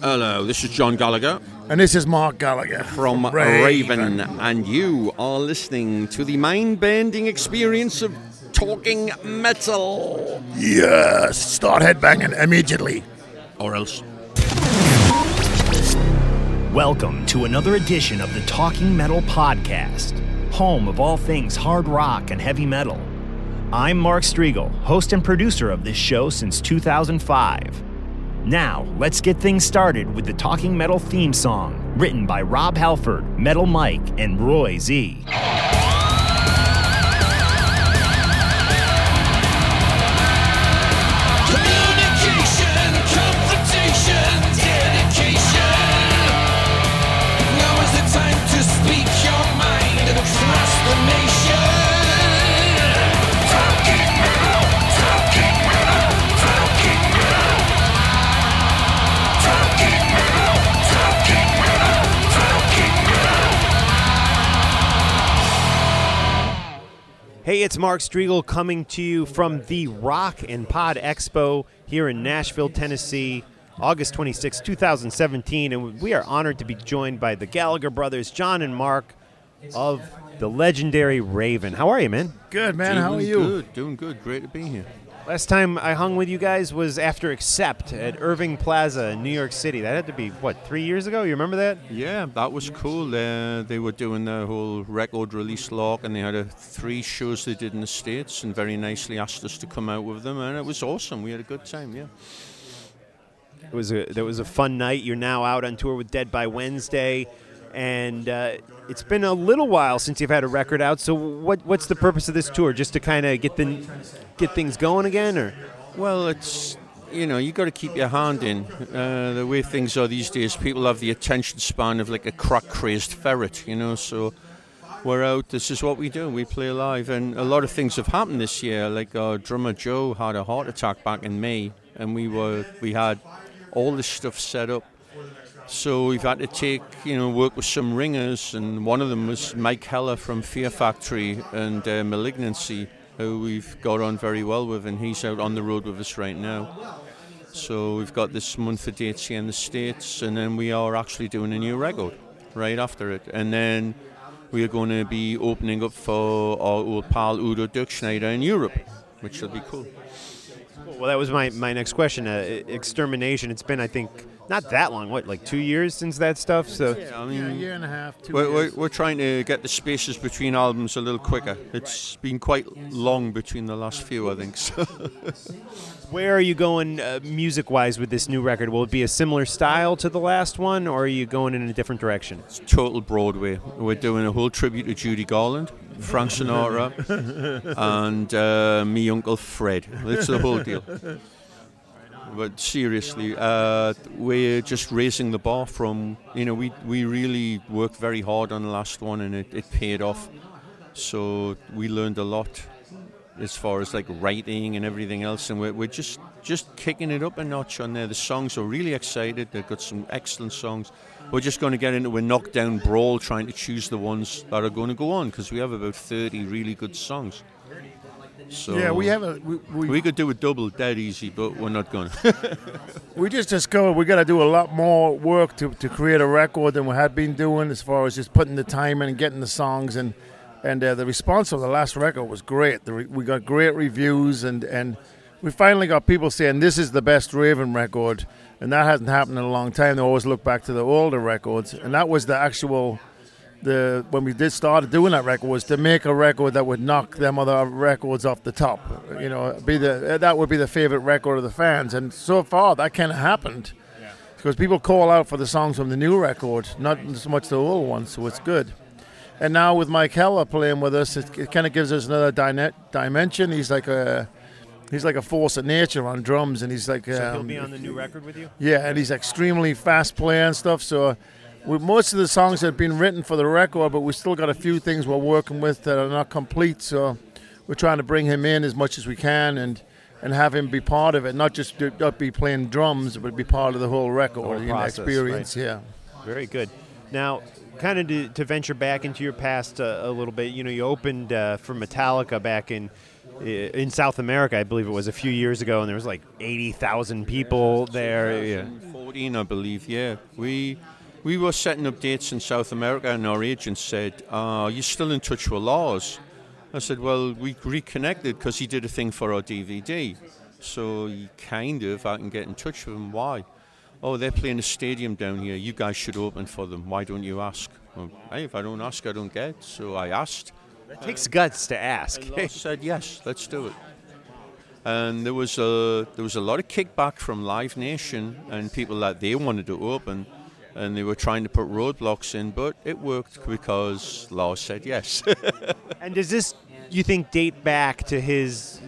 Hello, this is John Gallagher And this is Mark Gallagher from Raven. and you are listening to the mind bending experience of talking metal. Yes, start headbanging immediately. Or else. Welcome to another edition of the Talking Metal Podcast, home of all things hard rock and heavy metal. I'm Mark Strigl, host and producer of this show since 2005. Now, let's get things started with the Talking Metal theme song, written by Rob Halford, Metal Mike, and Roy Z. Hey, it's Mark Strigl coming to you from the Rock and Pod Expo here in Nashville, Tennessee, August 26, 2017. And we are honored to be joined by the Gallagher brothers, John and Mark of the legendary Raven. How are you, man? Good man, doing how are you? Doing good, doing good. Great to be here. Last time I hung with you guys was after Accept at Irving Plaza in New York City. That had to be, what, three years ago? You remember that? Yeah, that was cool. Uh, they were doing the whole record release lock, and they had a, three shows they did in the States, and very nicely asked us to come out with them, and it was awesome. We had a good time, yeah. It was a that was a fun night. You're now out on tour with Dead by Wednesday, and uh, it's been a little while since you've had a record out. So what what's the purpose of this tour? Just to kind of get the get things going again, or Well, it's you know you got to keep your hand in. Uh, the way things are these days, people have the attention span of like a crack-crazed ferret, you know. So we're out. This is what we do. We play live, and a lot of things have happened this year. Like our drummer Joe had a heart attack back in May, and we were we had all this stuff set up. So we've had to take, you know, work with some ringers, and one of them was Mike Heller from Fear Factory and uh, Malignancy, who we've got on very well with, and he's out on the road with us right now. So we've got this month of dates here in the States, and then we are actually doing a new record right after it. And then we are going to be opening up for our old pal Udo Dirkschneider in Europe, which will be cool. well, that was my my next question. Uh, extermination. It's been I think not that long. What like two years since that stuff? So I Yeah, a year and a half, 2 we're, we're, years. we're trying to get the spaces between albums a little quicker. It's been quite long between the last few, I think. So. where are you going uh, music wise with this new record? Will it be a similar style to the last one, or are you going in a different direction? It's total Broadway. We're doing a whole tribute to Judy Garland, Frank Sinatra, and uh, me Uncle Fred. That's the whole deal. But seriously, uh, we're just raising the bar from, you know, we, we really worked very hard on the last one and it, it paid off. So we learned a lot as far as like writing and everything else, and we're, we're just just kicking it up a notch on there. The songs are really excited. They've got some excellent songs. We're just going to get into a knockdown brawl trying to choose the ones that are going to go on because we have about 30 really good songs. So yeah, we have a we, we, we could do a double dead easy, but we're not going to. we just discovered we got to do a lot more work to, to create a record than we had been doing as far as just putting the time in and getting the songs and and uh, the response of the last record was great. The re- we got great reviews and and we finally got people saying this is the best Raven record and that hasn't happened in a long time. They always look back to the older records, and that was the actual. The when we did started doing that record was to make a record that would knock them other records off the top. You know, be the that would be the favorite record of the fans, and so far that kind of happened because people call out for the songs from the new record, not so much the old ones, so it's good. And now with Mike Heller playing with us, it, it kind of gives us another dyna- dimension. He's like a he's like a force of nature on drums, and he's like So he'll um, be on the new record with you. yeah, and he's extremely fast playing stuff. So. With most of the songs have been written for the record, but we still got a few things we're working with that are not complete. So we're trying to bring him in as much as we can and and have him be part of it, not just do, not be playing drums, but be part of the whole record, whole process, experience. right. Yeah. Very good. Now, kind of to, to venture back into your past uh, a little bit, you know, you opened uh, for Metallica back in in South America, I believe it was a few years ago, and there was like eighty thousand people there. Yeah. 14, I believe. Yeah, we we were setting up dates in South America, and our agent said, uh, "Are you still in touch with Lars?" I said, "Well, we reconnected because he did a thing for our DVD, so he kind of I can get in touch with him. Why? Oh, they're playing a stadium down here. You guys should open for them. Why don't you ask? Well, hey, if I don't ask, I don't get. So I asked. It takes guts to ask. Lars said yes, let's do it. And there was a there was a lot of kickback from Live Nation and people that they wanted to open, and they were trying to put roadblocks in, but it worked because Lars said yes. and does this, you think, date back to his?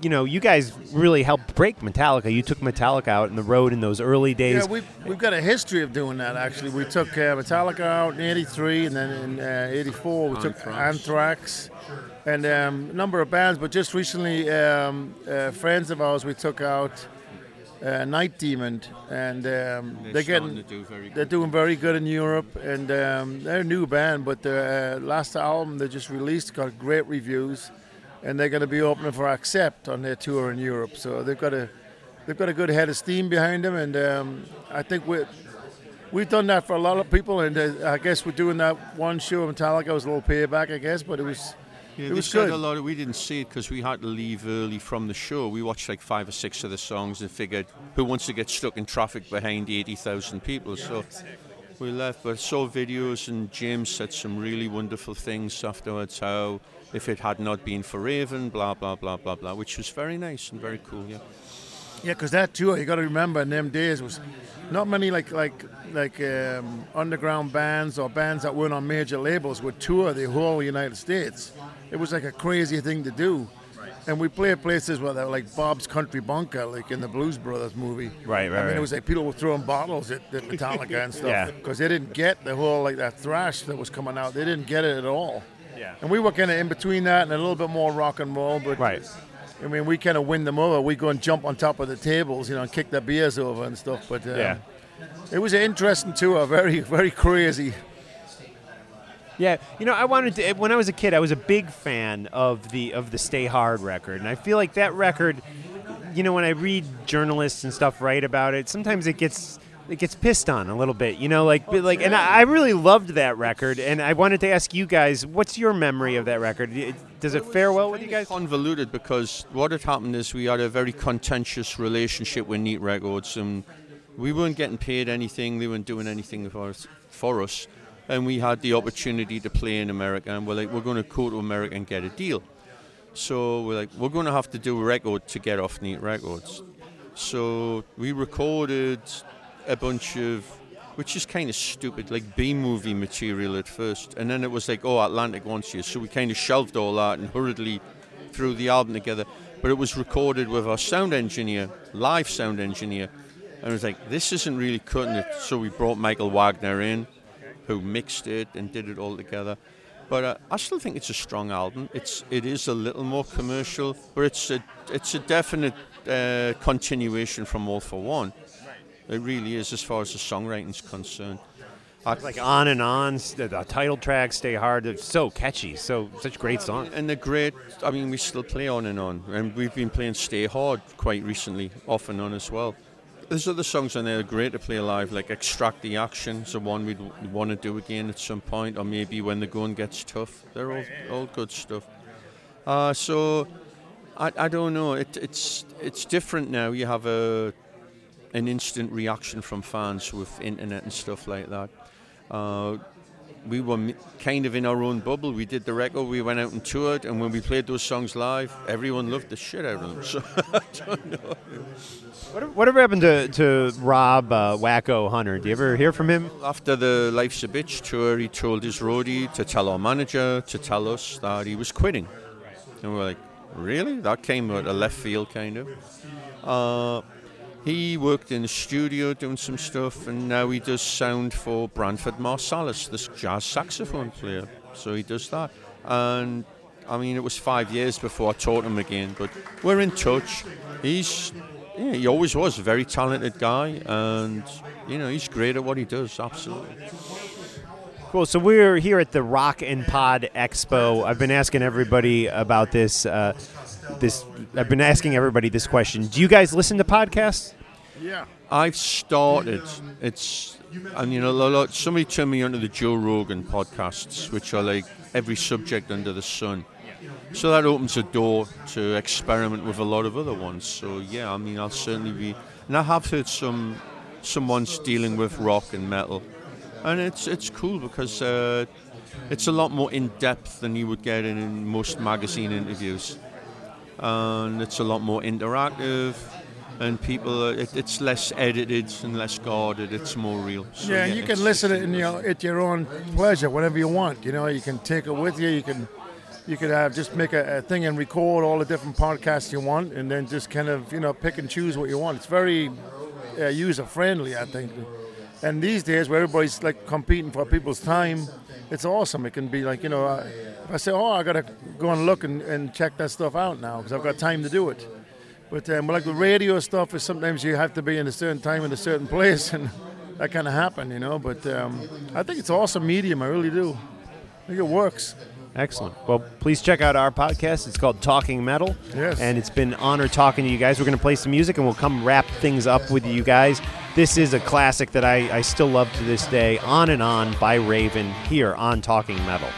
You know, you guys really helped break Metallica. You took Metallica out in the road in those early days. Yeah, we've, we've got a history of doing that, actually. We took uh, Metallica out in 83, and then in uh, 84, we took Anthrax, and um, a number of bands. But just recently, um, uh, friends of ours, we took out uh, Night Demon, and um, they're, starting getting. do very They're doing very good in Europe, and um, they're a new band. But their uh, last album they just released got great reviews, and they're going to be opening for Accept on their tour in Europe. So they've got a they've got a good head of steam behind them, and um, I think we we've done that for a lot of people. And uh, I guess we're doing that one show of Metallica was a little payback, I guess, but it was Yeah, it was good. a lot. Of, we didn't see it because we had to leave early from the show. We watched like five or six of the songs and figured, who wants to get stuck in traffic behind eighty thousand people? So we left. But saw videos, and James said some really wonderful things afterwards. How if it had not been for Raven, blah blah blah blah blah, which was very nice and very cool. Yeah. Yeah, because that tour you got to remember in them days was not many like like like um, underground bands or bands that weren't on major labels would tour the whole United States. It was like a crazy thing to do. And we played places where they were like Bob's Country Bunker, like in the Blues Brothers movie. Right, right, I mean, right. it was like people were throwing bottles at, at Metallica and stuff Yeah. because they didn't get the whole like that thrash that was coming out. They didn't get it at all. Yeah. And we were kind of in between that and a little bit more rock and roll, but Right. I mean, we kind of win them over. We go and jump on top of the tables, you know, and kick their beers over and stuff. But um, Yeah. it was an interesting tour, very, very crazy. Yeah, you know, I wanted to. When I was a kid, I was a big fan of the of the Stay Hard record, and I feel like that record. You know, when I read journalists and stuff write about it, sometimes it gets it gets pissed on a little bit. You know, like but like, and I, I really loved that record, and I wanted to ask you guys, what's your memory of that record? It- Does it fare well with you guys? convoluted because what had happened is we had a very contentious relationship with Neat Records, and we weren't getting paid anything. They weren't doing anything for us, for us, and we had the opportunity to play in America, and we're like, we're going to go to America and get a deal. So we're like, we're going to have to do a record to get off Neat Records. So we recorded a bunch of, which is kind of stupid, like B movie material at first, and then it was like, oh, Atlantic wants you. So we kind of shelved all that and hurriedly threw the album together. But it was recorded with our sound engineer, live sound engineer, and it was like, this isn't really cutting it. So we brought Michael Wagner in, who mixed it and did it all together. But uh, I still think it's a strong album. It's it is a little more commercial, but it's a it's a definite uh, continuation from All for One. It really is, as far as the songwriting's concerned. I, Like on and on, the, title track, "Stay Hard." It's so catchy, so such great songs. and the great. I mean, we still play on and on, and we've been playing "Stay Hard" quite recently, off and on as well. There's other songs on there that are great to play live, like "Extract the Action" is the one we'd want to do again at some point, or maybe when the going gets tough. They're all all good stuff. Uh, so I, I don't know. It, it's it's different now. You have a an instant reaction from fans with internet and stuff like that. Uh, we were kind of in our own bubble. We did the record, we went out and toured, and when we played those songs live, everyone loved the shit out of them. So I don't know. Whatever, whatever happened to, to Rob uh, Wacko Hunter? Do you ever hear from him? After the Life's a Bitch tour, he told his roadie to tell our manager to tell us that he was quitting. And we're like, really? That came out of left field, kind of. Uh, he worked in the studio doing some stuff, and now he does sound for Branford Marsalis, this jazz saxophone player. So he does that. And I mean, it was five years before I taught him again, but we're in touch. He's, yeah, he always was a very talented guy, and you know, he's great at what he does. Absolutely. Cool. So we're here at the Rock and Pod Expo. I've been asking everybody about this. Uh, this I've been asking everybody this question. Do you guys listen to podcasts? Yeah. I've started. It's and you know, lot, somebody turned me onto the Joe Rogan podcasts, which are like every subject under the sun. So that opens a door to experiment with a lot of other ones. So yeah, I mean, I'll certainly be. And I have heard some someone's dealing with rock and metal, and it's it's cool because uh, it's a lot more in depth than you would get in, in most magazine interviews, and it's a lot more interactive. And people, it, it's less edited and less guarded. It's more real. So, yeah, and you can listen it in your at your own pleasure, whenever you want. You know, you can take it with you. You can you could have just make a, a thing and record all the different podcasts you want, and then just kind of you know pick and choose what you want. It's very uh, user friendly, I think. And these days, where everybody's like competing for people's time, it's awesome. It can be like you know, uh, if I say, oh, I gotta go and look and, and check that stuff out now because I've got time to do it. But um, like the radio stuff is sometimes you have to be in a certain time in a certain place, and that kind of happen, you know. But um, I think it's awesome medium. I really do. I think it works. Excellent. Well, please check out our podcast. It's called Talking Metal. Yes. And it's been an honor talking to you guys. We're going to play some music and we'll come wrap things up with you guys. This is a classic that I, I still love to this day. On and On by Raven here on Talking Metal.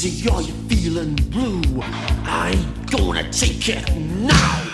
Too busy, you're feeling blue. I ain't gonna take it now.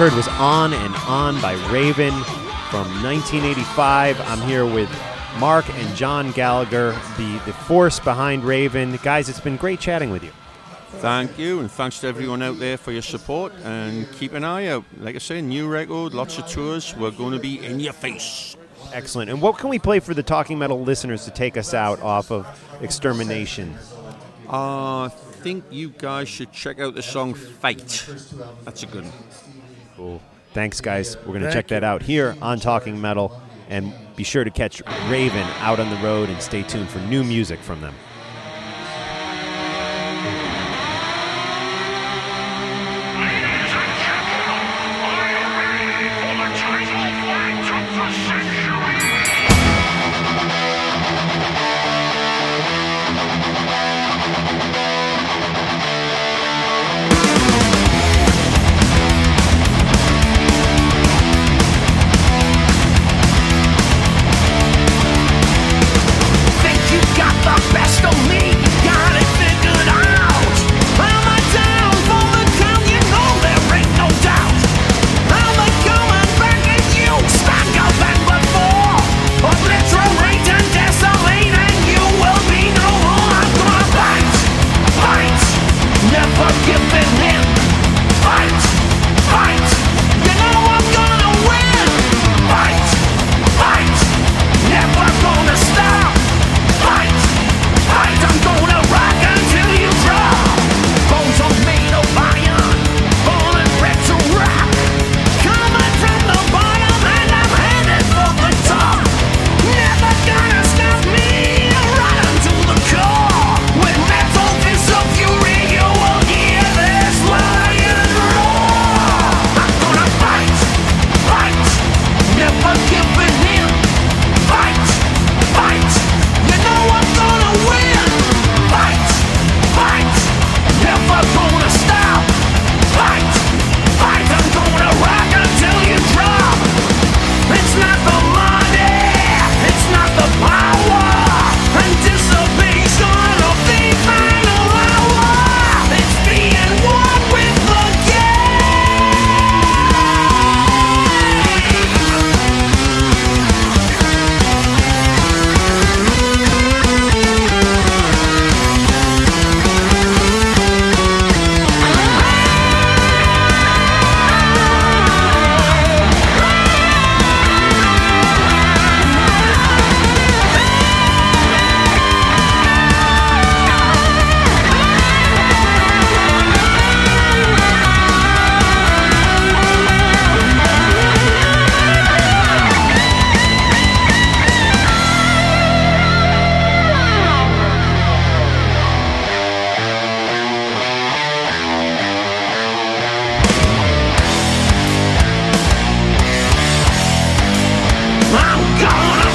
Heard was On and On by Raven from 1985. I'm here with Mark and John Gallagher, the, the force behind Raven. Guys, it's been great chatting with you. Thank you, and thanks to everyone out there for your support. And keep an eye out. Like I say, new record, lots of tours. We're going to be in your face. Excellent. And what can we play for the Talking Metal listeners to take us out off of Extermination? Uh, I think you guys should check out the song Fight. That's a good one. Cool. Thanks, guys. We're going to check that out here on Talking Metal. And be sure to catch Raven out on the road and stay tuned for new music from them. I'm gone.